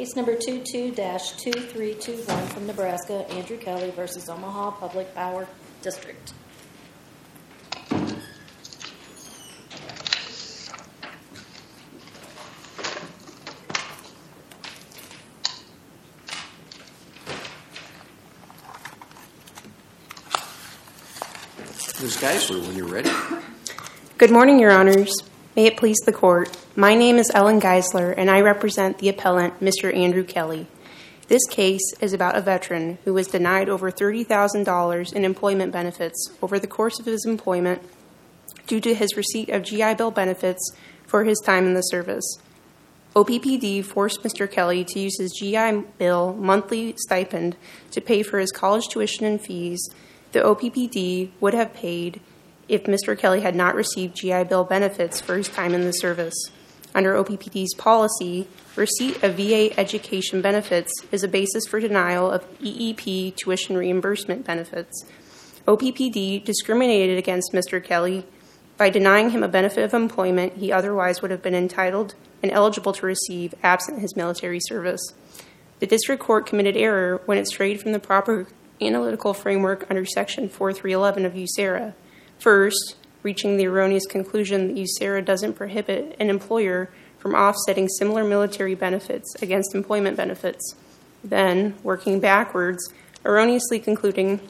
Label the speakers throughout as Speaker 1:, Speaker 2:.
Speaker 1: Case number 22-2321 from Nebraska, Andrew Kelly versus Omaha Public Power District.
Speaker 2: Ms. Geisler, when you're ready.
Speaker 3: Good morning, Your Honors. May it please the Court. My name is Ellen Geisler, and I represent the appellant, Mr. Andrew Kelly. This case is about a veteran who was denied over $30,000 in employment benefits over the course of his employment due to his receipt of GI Bill benefits for his time in the service. OPPD forced Mr. Kelly to use his GI Bill monthly stipend to pay for his college tuition and fees the OPPD would have paid if Mr. Kelly had not received GI Bill benefits for his time in the service. Under OPPD's policy, receipt of VA education benefits is a basis for denial of EEP tuition reimbursement benefits. OPPD discriminated against Mr. Kelly by denying him a benefit of employment he otherwise would have been entitled and eligible to receive absent his military service. The district court committed error when it strayed from the proper analytical framework under Section 4311 of USERRA. First, reaching the erroneous conclusion that USERRA doesn't prohibit an employer from offsetting similar military benefits against employment benefits. Then, working backwards, erroneously concluding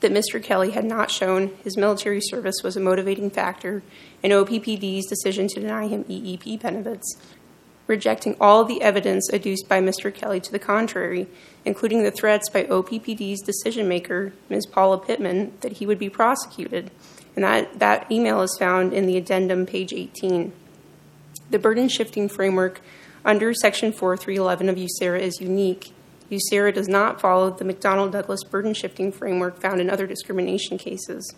Speaker 3: that Mr. Kelly had not shown his military service was a motivating factor in OPPD's decision to deny him EEP benefits rejecting all the evidence adduced by Mr. Kelly to the contrary, including the threats by OPPD's decision maker, Ms. Paula Pittman, that he would be prosecuted. And that, that email is found in the addendum, page 18. The burden shifting framework under Section 4311 of USERRA is unique. USERRA does not follow the McDonnell Douglas burden shifting framework found in other discrimination cases.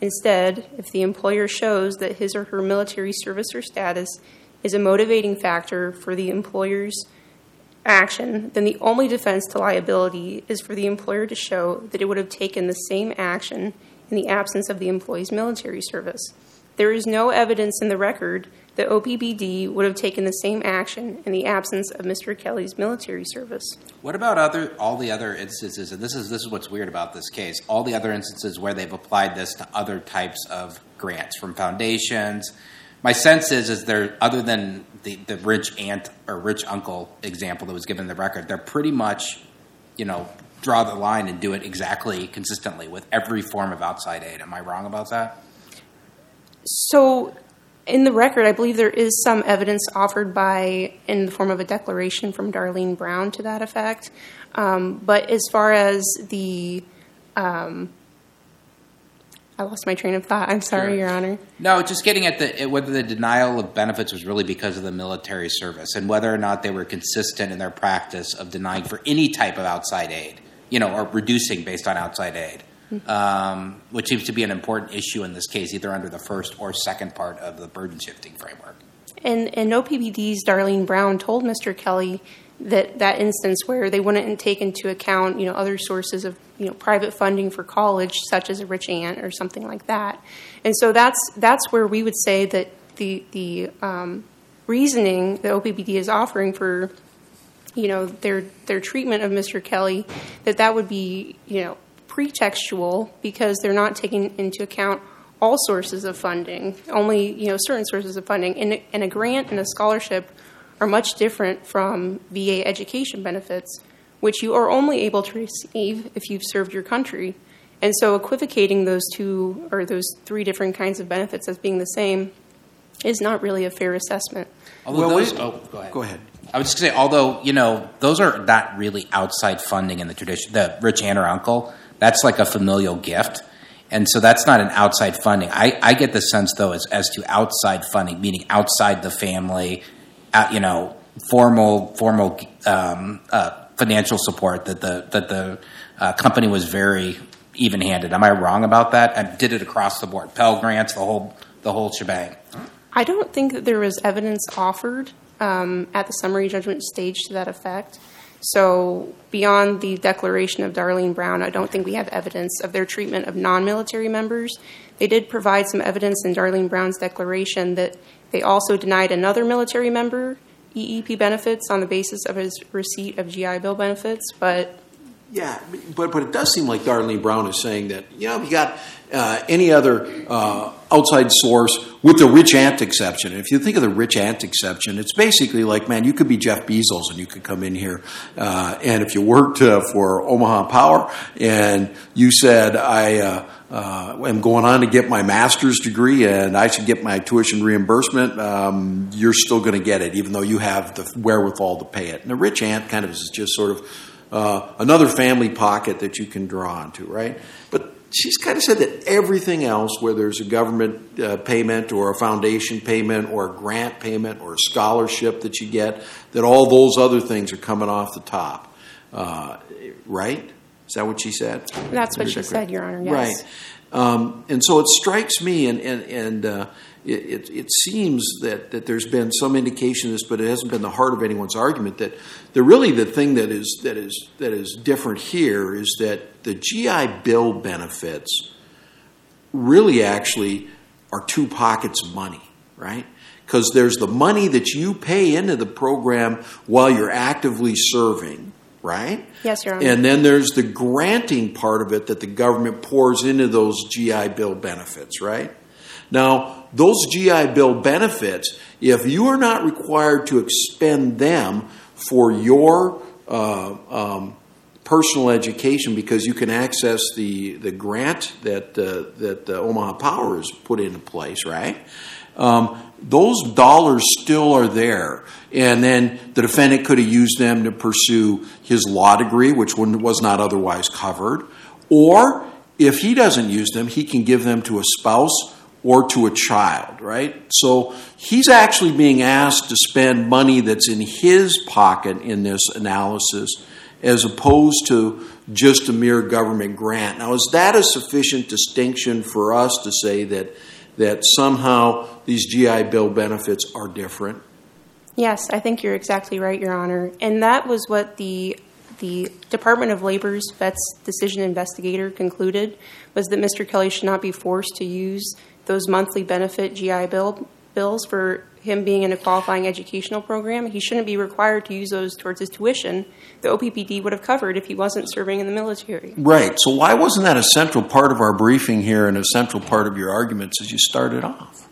Speaker 3: Instead, if the employer shows that his or her military service or status is a motivating factor for the employer's action, then the only defense to liability is for the employer to show that it would have taken the same action in the absence of the employee's military service. There is no evidence in the record that OPPD would have taken the same action in the absence of Mr. Kelly's military service.
Speaker 4: What about other all the other instances? And this is this is what's weird about this case. All the other instances where they've applied this to other types of grants from foundations, my sense is is there other than the, the rich aunt or rich uncle example that was given in the record, they're pretty much, you know, draw the line and do it exactly consistently with every form of outside aid. Am I wrong about that?
Speaker 3: So in the record, I believe there is some evidence offered by in the form of a declaration from Darlene Brown to that effect. Um, but as far as the um, I lost my train of thought. I'm sorry, sure. Your Honor.
Speaker 4: No, just getting at the whether the denial of benefits was really because of the military service, and whether or not they were consistent in their practice of denying for any type of outside aid, you know, or reducing based on outside aid, mm-hmm. um, which seems to be an important issue in this case, either under the first or second part of the burden shifting framework.
Speaker 3: And, and OPPD's Darlene Brown told Mr. Kelly that that instance where they wouldn't take into account you know other sources of you know private funding for college such as a rich aunt or something like that and so that's that's where we would say that the the um, reasoning that OPPD is offering for you know their their treatment of Mr. Kelly that that would be you know pretextual because they're not taking into account all sources of funding only you know certain sources of funding and, and a grant and a scholarship are much different from VA education benefits, which you are only able to receive if you've served your country. And so equivocating those two or those three different kinds of benefits as being the same is not really a fair assessment.
Speaker 4: Although well, those, oh, go ahead.
Speaker 2: Go ahead.
Speaker 4: I was just going to say, although you know, those are not really outside funding in the tradition. The rich aunt or uncle, that's like a familial gift, and so that's not an outside funding. I, I get the sense though, as as to outside funding, meaning outside the family, uh, you know, formal formal um, uh, financial support that the that the uh, company was very even handed. Am I wrong about that? I did it across the board, Pell grants, the whole the whole shebang.
Speaker 3: I don't think that there was evidence offered um, at the summary judgment stage to that effect. So, beyond the declaration of Darlene Brown, I don't think we have evidence of their treatment of non military members. They did provide some evidence in Darlene Brown's declaration that they also denied another military member EEP benefits on the basis of his receipt of GI Bill benefits, but
Speaker 2: Yeah, but but it does seem like Darlene Brown is saying that you know you got uh, any other uh, outside source with the rich aunt exception. If you think of the rich aunt exception, it's basically like man, you could be Jeff Bezos and you could come in here, uh, and if you worked uh, for Omaha Power and you said I. Uh, am going on to get my master's degree and I should get my tuition reimbursement, um, you're still going to get it, even though you have the wherewithal to pay it. And the rich aunt kind of is just sort of another family pocket that you can draw onto, right? But she's kind of said that everything else, where there's a government uh, payment or a foundation payment or a grant payment or a scholarship that you get, that all those other things are coming off the top, uh, right? Is that what she said?
Speaker 3: That's what she said, Your Honor, yes.
Speaker 2: Right. Um, and so it strikes me, and, and, and uh, it, it, it seems that, that there's been some indication of this, but it hasn't been the heart of anyone's argument that the really the thing that is that is that is different here is that the GI Bill benefits really actually are two pockets of money, right? Because there's the money that you pay into the program while you're actively serving, right?
Speaker 3: Yes, Your Honor.
Speaker 2: And then there's the granting part of it that the government pours into those GI Bill benefits, right? Now, those GI Bill benefits, if you are not required to expend them for your uh, um, personal education because you can access the, the grant that, uh, that uh, Omaha Power has put into place, right? Um, those dollars still are there. And then the defendant could have used them to pursue his law degree, which was not otherwise covered. Or if he doesn't use them, he can give them to a spouse or to a child, right? So he's actually being asked to spend money that's in his pocket in this analysis as opposed to just a mere government grant. Now, is that a sufficient distinction for us to say that, that somehow these GI Bill benefits are different?
Speaker 3: Yes, I think you're exactly right, Your Honor. And that was what the the Department of Labor's vets decision investigator concluded was that Mr. Kelly should not be forced to use those monthly benefit GI bill bills for him being in a qualifying educational program. He shouldn't be required to use those towards his tuition. The OPPD would have covered if he wasn't serving in the military.
Speaker 2: Right. So why wasn't that a central part of our briefing here and a central part of your arguments as you started off?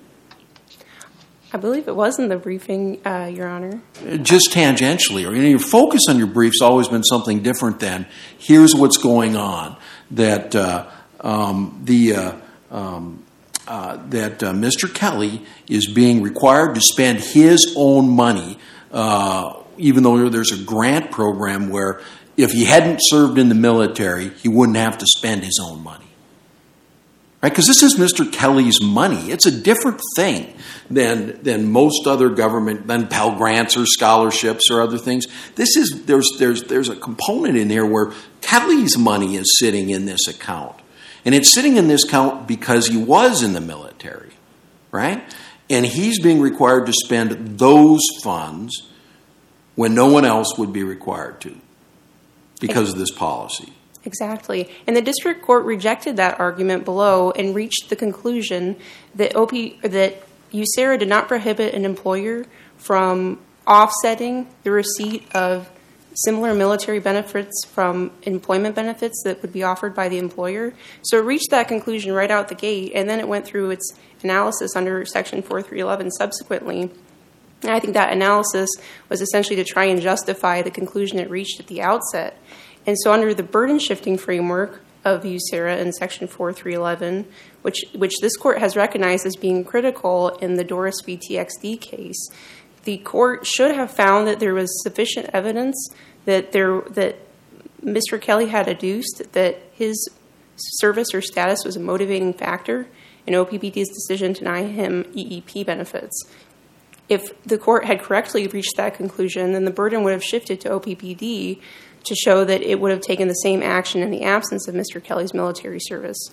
Speaker 3: I believe it was in the briefing, uh, Your Honor.
Speaker 2: Just tangentially, or you know, your focus on your brief's always been something different than here's what's going on. That uh, um, the uh, um, uh, that uh, Mr. Kelly is being required to spend his own money, uh, even though there's a grant program where if he hadn't served in the military, he wouldn't have to spend his own money. Right? Because this is Mr. Kelly's money. It's a different thing than, than most other government, than Pell Grants or scholarships or other things. This is, there's, there's, there's a component in there where Kelly's money is sitting in this account. And it's sitting in this account because he was in the military, right? And he's being required to spend those funds when no one else would be required to because of this policy.
Speaker 3: Exactly. And the district court rejected that argument below and reached the conclusion that OP that USERRA did not prohibit an employer from offsetting the receipt of similar military benefits from employment benefits that would be offered by the employer. So it reached that conclusion right out the gate, and then it went through its analysis under Section 4311 subsequently. And I think that analysis was essentially to try and justify the conclusion it reached at the outset. And so, under the burden shifting framework of USERRA in Section 4311, which, which this court has recognized as being critical in the Dorris v. TXD case, the court should have found that there was sufficient evidence that Mr. Kelly had adduced that his service or status was a motivating factor in OPPD's decision to deny him EEP benefits. If the court had correctly reached that conclusion, then the burden would have shifted to OPPD to show that it would have taken the same action in the absence of Mr. Kelly's military service.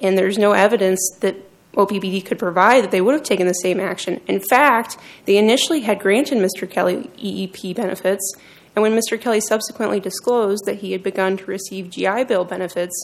Speaker 3: And there's no evidence that OPPD could provide that they would have taken the same action. In fact, they initially had granted Mr. Kelly EEP benefits, and when Mr. Kelly subsequently disclosed that he had begun to receive GI Bill benefits,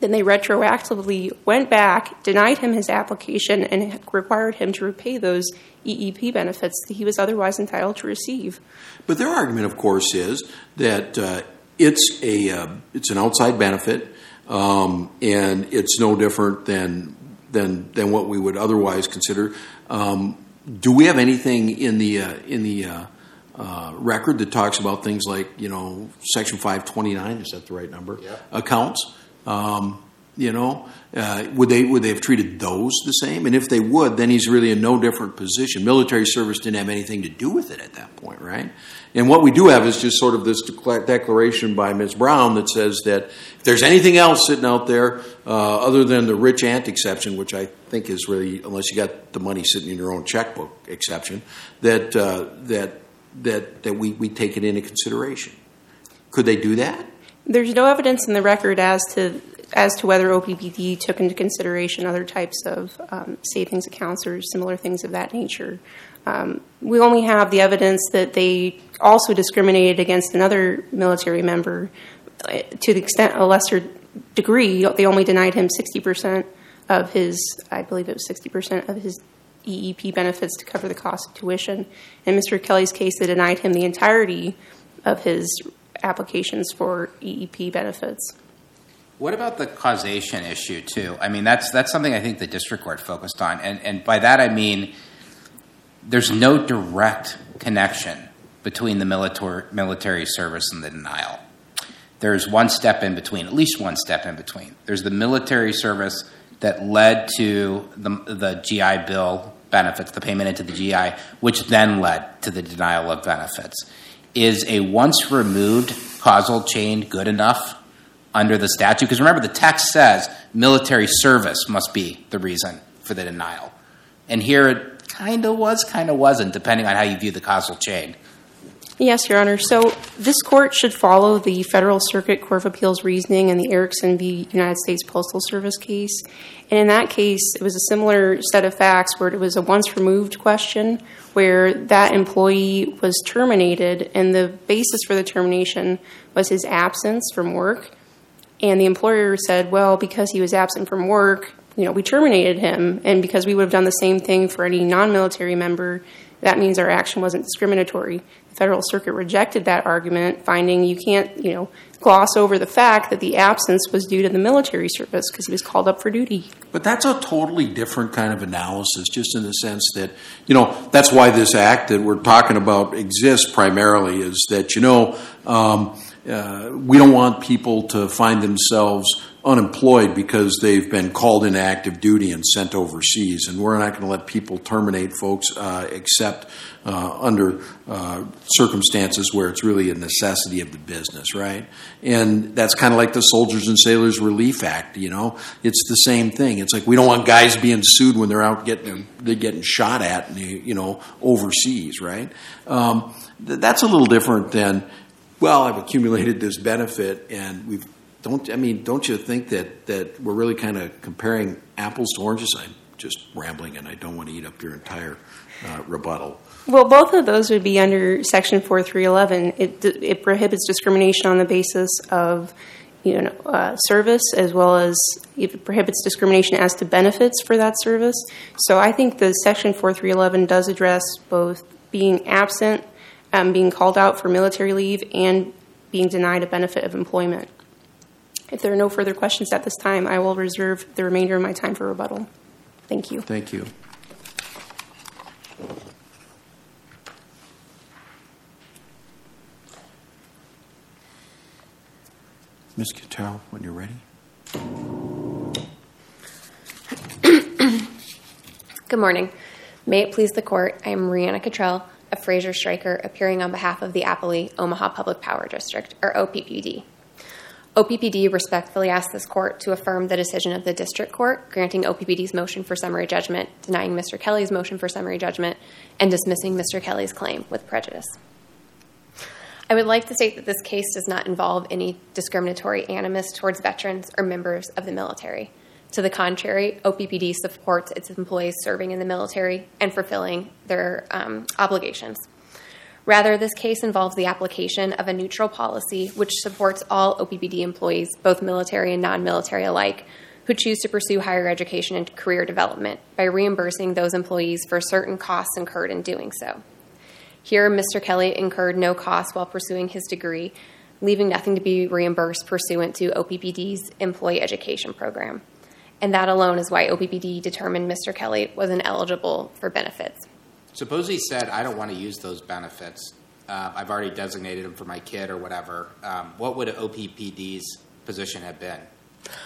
Speaker 3: Then they retroactively went back, denied him his application, and required him to repay those EEP benefits that he was otherwise entitled to receive.
Speaker 2: But their argument, of course, is that uh, it's a uh, it's an outside benefit, um, and it's no different than than than what we would otherwise consider. Um, do we have anything in the uh, in the uh, uh, record that talks about things like you know Section five twenty nine? Is that the right number?
Speaker 4: Yeah.
Speaker 2: Accounts. Um, you know, uh, would they would they have treated those the same? And if they would, then he's really in no different position. Military service didn't have anything to do with it at that point, right? And what we do have is just sort of this declaration by Ms. Brown that says that if there's anything else sitting out there uh, other than the rich aunt exception, which I think is really, unless you got the money sitting in your own checkbook exception, that uh, that that that we, we take it into consideration. Could they do that?
Speaker 3: There's no evidence in the record as to as to whether OPPD took into consideration other types of um, savings accounts or similar things of that nature. Um, we only have the evidence that they also discriminated against another military member uh, to the extent a lesser degree. They only denied him 60% of his, I believe it was 60% of his EEP benefits to cover the cost of tuition. In Mr. Kelly's case, they denied him the entirety of his applications for EEP benefits.
Speaker 4: What about the causation issue too? I mean, that's that's something I think the district court focused on, and and by that I mean there's no direct connection between the military military service and the denial. There's one step in between, at least one step in between. There's the military service that led to the the GI Bill benefits, the payment into the GI, which then led to the denial of benefits. Is a once removed causal chain good enough under the statute? Because remember, the text says military service must be the reason for the denial. And here it kind of was, kind of wasn't, depending on how you view the causal chain.
Speaker 3: Yes, Your Honor. So this court should follow the Federal Circuit Court of Appeals reasoning in the Erickson v. United States Postal Service case. And in that case, it was a similar set of facts where it was a once removed question where that employee was terminated, and the basis for the termination was his absence from work. And the employer said, well, because he was absent from work, you know, we terminated him, and because we would have done the same thing for any non military member, that means our action wasn't discriminatory. The Federal Circuit rejected that argument, finding you can't, you know, gloss over the fact that the absence was due to the military service because he was called up for duty.
Speaker 2: But that's a totally different kind of analysis, just in the sense that, you know, that's why this act that we're talking about exists primarily, is that, you know, um, uh, we don't want people to find themselves unemployed because they've been called into active duty and sent overseas. And we're not going to let people terminate folks uh, except uh, under uh, circumstances where it's really a necessity of the business, right? And that's kind of like the Soldiers and Sailors Relief Act, you know? It's the same thing. It's like we don't want guys being sued when they're out getting, they're getting shot at, you know, overseas, right? Um, that's a little different than well, I've accumulated this benefit, and we've don't. I mean, don't you think that that we're really kind of comparing apples to oranges? I'm just rambling, and I don't want to eat up your entire uh, rebuttal.
Speaker 3: Well, both of those would be under Section 4311. It, it prohibits discrimination on the basis of you know, uh, service as well as it prohibits discrimination as to benefits for that service. So I think the Section 4311 does address both being absent um, being called out for military leave, and being denied a benefit of employment. If there are no further questions at this time, I will reserve the remainder of my time for rebuttal. Thank you.
Speaker 2: Thank you. Ms. Quintero, when you're ready.
Speaker 5: Good morning. May it please the court, I am Rihanna Cottrell of Fraser Stryker, appearing on behalf of the Appellee Omaha Public Power District, or OPPD. OPPD respectfully asks this court to affirm the decision of the district court granting OPPD's motion for summary judgment, denying Mr. Kelly's motion for summary judgment, and dismissing Mr. Kelly's claim with prejudice. I would like to state that this case does not involve any discriminatory animus towards veterans or members of the military. To the contrary, OPPD supports its employees serving in the military and fulfilling their um, obligations. Rather, this case involves the application of a neutral policy which supports all OPPD employees, both military and non military alike, who choose to pursue higher education and career development by reimbursing those employees for certain costs incurred in doing so. Here, Mr. Kelly incurred no costs while pursuing his degree, leaving nothing to be reimbursed pursuant to OPPD's employee education program. And that alone is why OPPD determined Mr. Kelly was ineligible for benefits.
Speaker 4: Suppose he said, I don't want to use those benefits. Uh, I've already designated them for my kid or whatever. Um, what would OPPD's position have been?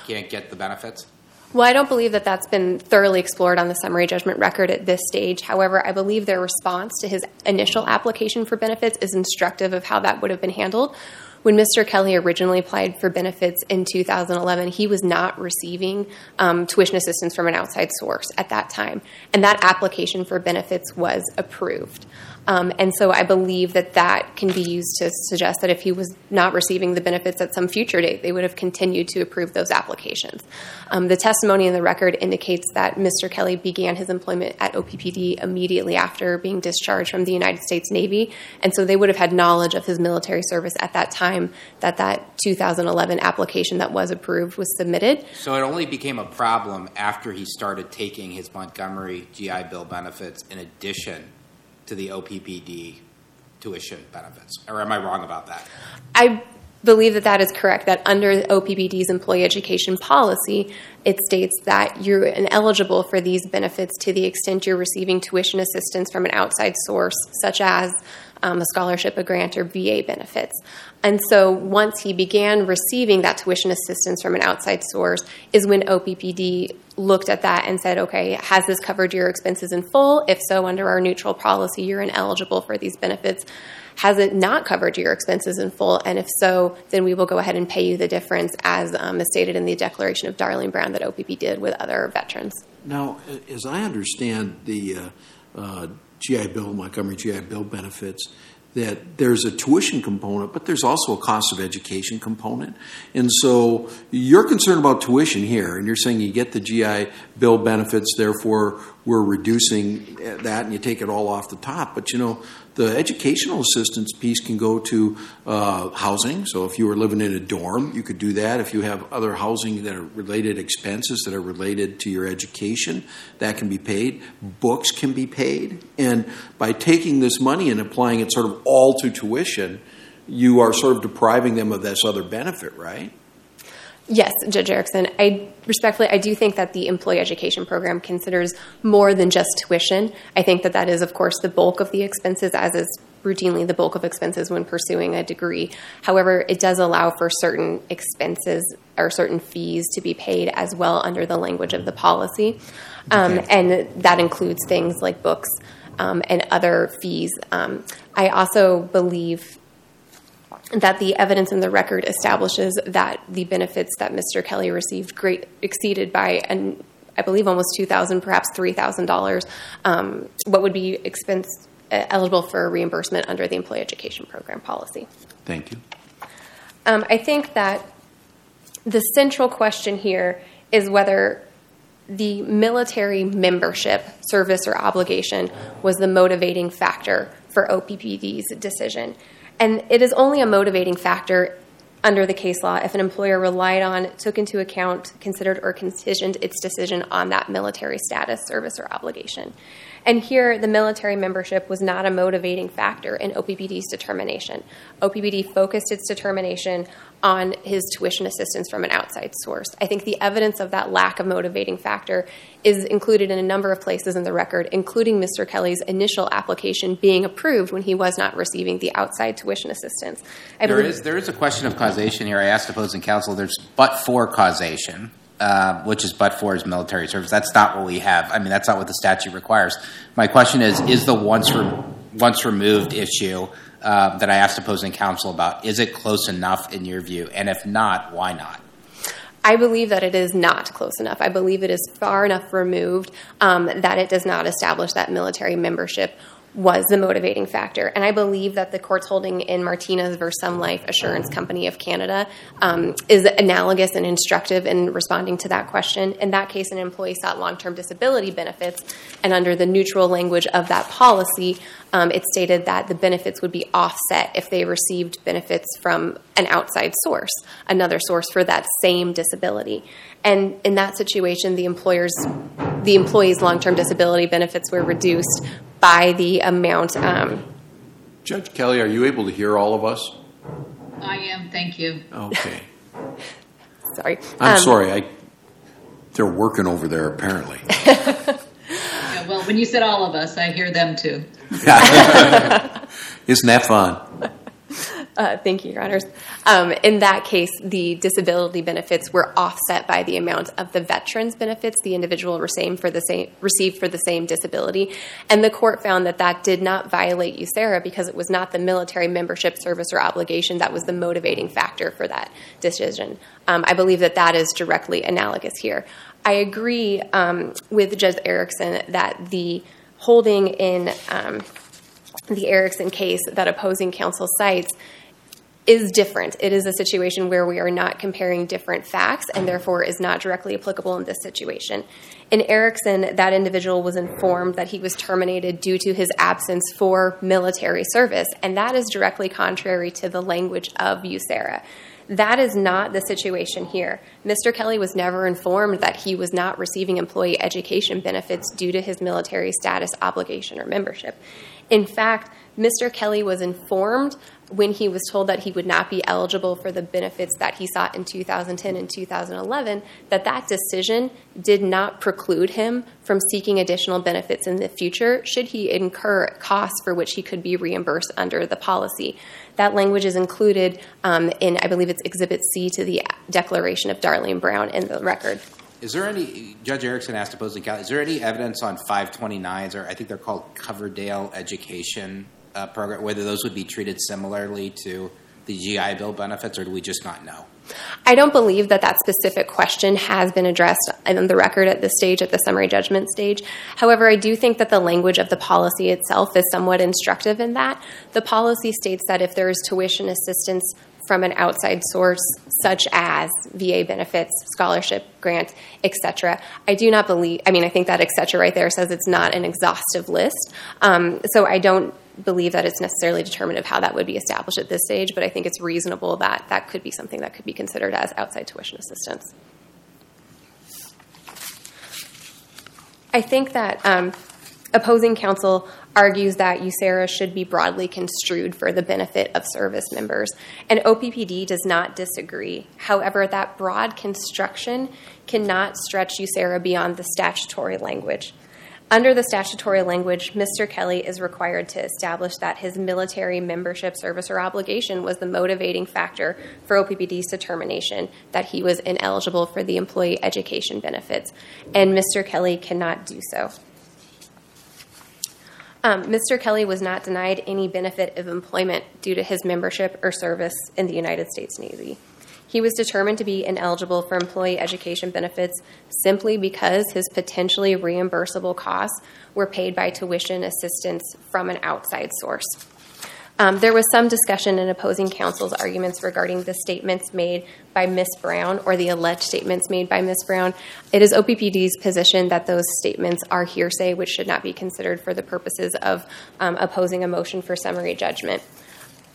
Speaker 4: Can't get the benefits?
Speaker 5: Well, I don't believe that that's been thoroughly explored on the summary judgment record at this stage. However, I believe their response to his initial application for benefits is instructive of how that would have been handled. When Mr. Kelly originally applied for benefits in 2011, he was not receiving um, tuition assistance from an outside source at that time, and that application for benefits was approved. Um, and so I believe that that can be used to suggest that if he was not receiving the benefits at some future date, they would have continued to approve those applications. Um, the testimony in the record indicates that Mr. Kelly began his employment at OPPD immediately after being discharged from the United States Navy, and so they would have had knowledge of his military service at that time that that 2011 application that was approved was submitted.
Speaker 4: So it only became a problem after he started taking his Montgomery GI Bill benefits in addition to the OPPD tuition benefits. Or am I wrong about that?
Speaker 5: I believe that that is correct, that under OPPD's employee education policy, it states that you're ineligible for these benefits to the extent you're receiving tuition assistance from an outside source, such as um, a scholarship, a grant, or VA benefits. And so once he began receiving that tuition assistance from an outside source, is when OPPD looked at that and said, okay, has this covered your expenses in full? If so, under our neutral policy, you're ineligible for these benefits. Has it not covered your expenses in full? And if so, then we will go ahead and pay you the difference, as um, is stated in the Declaration of Darlene Brown that OPP did with other veterans.
Speaker 2: Now, as I understand the uh, uh, GI Bill, Montgomery GI Bill benefits, that there's a tuition component, but there's also a cost of education component. And so you're concerned about tuition here, and you're saying you get the GI Bill benefits, therefore we're reducing that and you take it all off the top. But you know, the educational assistance piece can go to uh, housing. So if you were living in a dorm, you could do that. If you have other housing that are related expenses that are related to your education, that can be paid. Books can be paid. And by taking this money and applying it sort of all to tuition, you are sort of depriving them of this other benefit, right?
Speaker 5: Yes, Judge Erickson. I respectfully, I do think that the employee education program considers more than just tuition. I think that that is, of course, the bulk of the expenses, as is routinely the bulk of expenses when pursuing a degree. However, it does allow for certain expenses or certain fees to be paid as well under the language of the policy. Um, and that includes things like books um, and other fees. Um, I also believe that the evidence in the record establishes that the benefits that Mr. Kelly received great exceeded by an I believe almost two thousand, perhaps three thousand um, dollars. What would be expense uh, eligible for reimbursement under the employee education program policy?
Speaker 2: Thank you.
Speaker 5: Um, I think that the central question here is whether the military membership, service, or obligation was the motivating factor for OPPD's decision. And it is only a motivating factor under the case law if an employer relied on, took into account, considered, or conditioned its decision on that military status, service, or obligation. And here, the military membership was not a motivating factor in OPPD's determination. OPPD focused its determination on his tuition assistance from an outside source. I think the evidence of that lack of motivating factor is included in a number of places in the record, including Mr. Kelly's initial application being approved when he was not receiving the outside tuition assistance.
Speaker 4: I there is there is a question of causation here. I asked opposing counsel. There's but for causation. Uh, which is but for his military service. That's not what we have. I mean, that's not what the statute requires. My question is: Is the once re- once removed issue uh, that I asked opposing counsel about is it close enough in your view? And if not, why not?
Speaker 5: I believe that it is not close enough. I believe it is far enough removed um, that it does not establish that military membership was the motivating factor. And I believe that the court's holding in Martinez versus Sun Life Assurance Company of Canada um, is analogous and instructive in responding to that question. In that case, an employee sought long term disability benefits, and under the neutral language of that policy, um, it stated that the benefits would be offset if they received benefits from an outside source, another source for that same disability. And in that situation, the employer's the employee's long-term disability benefits were reduced by the amount. Um,
Speaker 2: Judge Kelly, are you able to hear all of us?
Speaker 6: I am, thank you.
Speaker 2: Okay.
Speaker 5: sorry,
Speaker 2: I'm
Speaker 5: Um,
Speaker 2: sorry. I they're working over there apparently.
Speaker 6: Yeah, well, when you said all of us, I hear them too.
Speaker 2: Isn't that fun?
Speaker 5: Uh, thank you, Your Honors. Um, in that case, the disability benefits were offset by the amount of the veterans' benefits the individual received for the same, received for the same disability. And the court found that that did not violate USERRA because it was not the military membership, service, or obligation that was the motivating factor for that decision. Um, I believe that that is directly analogous here. I agree um, with Judge Erickson that the holding in um, the Erickson case that opposing counsel cites is different. It is a situation where we are not comparing different facts and therefore is not directly applicable in this situation. In Erickson, that individual was informed that he was terminated due to his absence for military service, and that is directly contrary to the language of USERRA. That is not the situation here. Mr. Kelly was never informed that he was not receiving employee education benefits due to his military status, obligation, or membership. In fact, Mr. Kelly was informed when he was told that he would not be eligible for the benefits that he sought in 2010 and 2011 that that decision did not preclude him from seeking additional benefits in the future should he incur costs for which he could be reimbursed under the policy. That language is included um, in, I believe it's Exhibit C to the Declaration of Darlene Brown in the record.
Speaker 4: Is there any, Judge Erickson asked opposing counsel, is there any evidence on 529s, or I think they're called Coverdell Education uh, Program, whether those would be treated similarly to the GI Bill benefits, or do we just not know?
Speaker 5: I don't believe that that specific question has been addressed on the record at this stage, at the summary judgment stage. However, I do think that the language of the policy itself is somewhat instructive in that. The policy states that if there is tuition assistance from an outside source, such as VA benefits, scholarship, grant, etc. I do not believe. I mean, I think that etc. right there says it's not an exhaustive list. Um, so I don't believe that it's necessarily determinative how that would be established at this stage. But I think it's reasonable that that could be something that could be considered as outside tuition assistance. I think that um, opposing counsel argues that USERRA should be broadly construed for the benefit of service members, and OPPD does not disagree. However, that broad construction cannot stretch USERRA beyond the statutory language. Under the statutory language, Mr. Kelly is required to establish that his military membership, service, or obligation was the motivating factor for OPPD's determination that he was ineligible for the employee education benefits, and Mr. Kelly cannot do so. Um, Mr. Kelly was not denied any benefit of employment due to his membership or service in the United States Navy. He was determined to be ineligible for employee education benefits simply because his potentially reimbursable costs were paid by tuition assistance from an outside source. Um, there was some discussion in opposing counsel's arguments regarding the statements made by Ms. Brown or the alleged statements made by Ms. Brown. It is OPPD's position that those statements are hearsay, which should not be considered for the purposes of um, opposing a motion for summary judgment.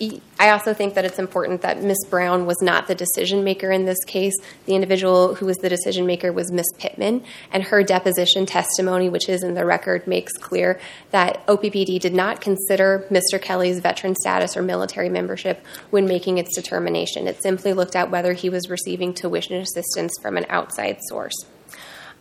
Speaker 5: I also think that it's important that Ms. Brown was not the decision maker in this case. The individual who was the decision maker was Ms. Pittman, and her deposition testimony, which is in the record, makes clear that OPPD did not consider Mr. Kelly's veteran status or military membership when making its determination. It simply looked at whether he was receiving tuition assistance from an outside source.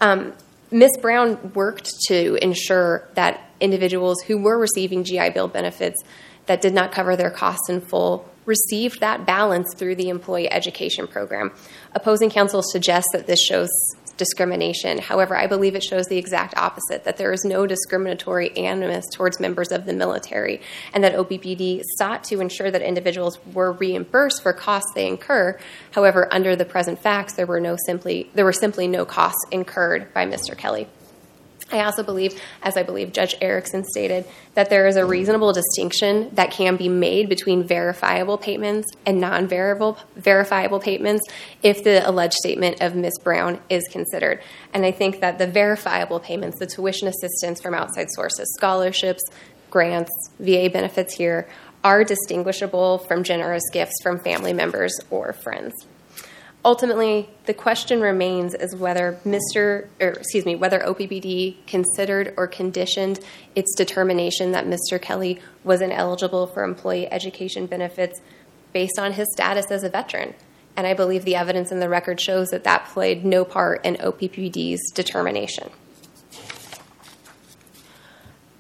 Speaker 5: Um, Ms. Brown worked to ensure that individuals who were receiving GI Bill benefits that did not cover their costs in full received that balance through the employee education program. Opposing counsel suggests that this shows discrimination. However, I believe it shows the exact opposite that there is no discriminatory animus towards members of the military, and that OPPD sought to ensure that individuals were reimbursed for costs they incur. However, under the present facts, there were no simply there were simply no costs incurred by Mr. Kelly. I also believe, as I believe Judge Erickson stated, that there is a reasonable distinction that can be made between verifiable payments and non verifiable payments if the alleged statement of Ms. Brown is considered. And I think that the verifiable payments, the tuition assistance from outside sources, scholarships, grants, VA benefits here are distinguishable from generous gifts from family members or friends. Ultimately, the question remains is whether Mr. or excuse me, whether OPPD considered or conditioned its determination that Mr. Kelly was ineligible for employee education benefits based on his status as a veteran. And I believe the evidence in the record shows that that played no part in OPPD's determination.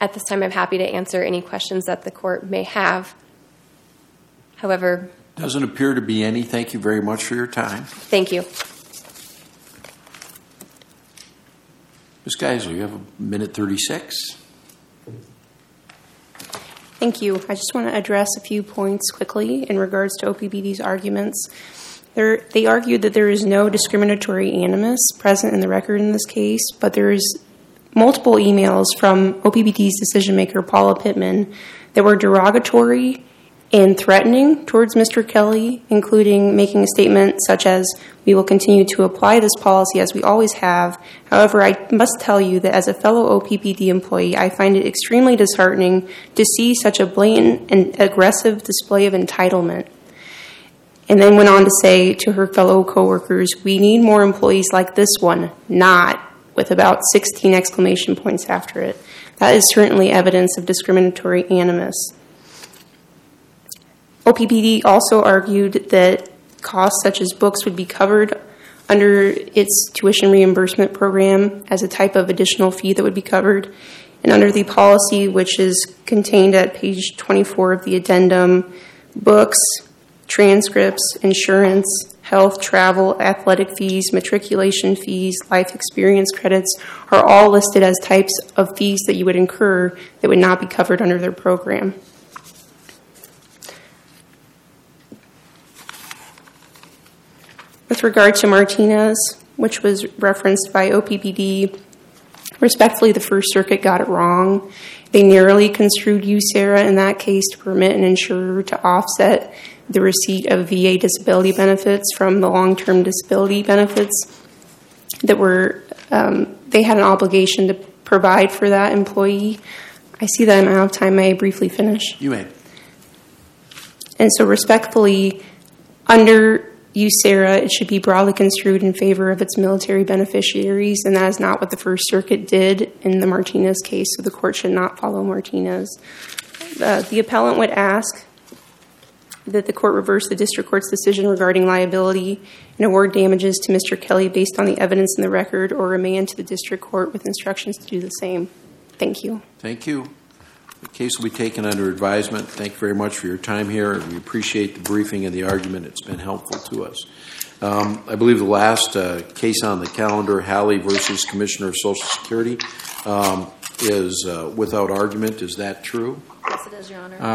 Speaker 5: At this time, I'm happy to answer any questions that the court may have. However,
Speaker 2: Doesn't appear to be any. Thank you very much for your time.
Speaker 5: thank you.
Speaker 2: Ms. Geisler, you have a minute 36.
Speaker 3: Thank you. I just want to address a few points quickly in regards to OPPD's arguments. They're, they argued that there is no discriminatory animus present in the record in this case, but there is multiple emails from OPPD's decision maker, Paula Pittman, that were derogatory and threatening towards Mr. Kelly, including making a statement such as, We will continue to apply this policy as we always have. However, I must tell you that as a fellow OPPD employee, I find it extremely disheartening to see such a blatant and aggressive display of entitlement. And then went on to say to her fellow coworkers, We need more employees like this one, not with about 16 exclamation points after it. That is certainly evidence of discriminatory animus. OPPD also argued that costs such as books would be covered under its tuition reimbursement program as a type of additional fee that would be covered. And under the policy, which is contained at page 24 of the addendum, books, transcripts, insurance, health, travel, athletic fees, matriculation fees, life experience credits are all listed as types of fees that you would incur that would not be covered under their program. With regard to Martinez, which was referenced by OPPD, respectfully, the First Circuit got it wrong. They narrowly construed USERRA in that case to permit an insurer to offset the receipt of VA disability benefits from the long term disability benefits that were, um, they had an obligation to provide for that employee. I see that I'm out of time. May I briefly finish?
Speaker 2: You may.
Speaker 3: And so, respectfully, under USERRA, it should be broadly construed in favor of its military beneficiaries, and that is not what the First Circuit did in the Martinez case, so the court should not follow Martinez. Uh, the appellant would ask that the court reverse the district court's decision regarding liability and award damages to Mr. Kelly based on the evidence in the record or remand to the district court with instructions to do the same. Thank you.
Speaker 2: Thank you. The case will be taken under advisement. Thank you very much for your time here. We appreciate the briefing and the argument. It's been helpful to us. Um, I believe the last uh, case on the calendar, Halley versus Commissioner of Social Security, um, is uh, without argument. Is that true?
Speaker 1: Yes, it is, Your Honor.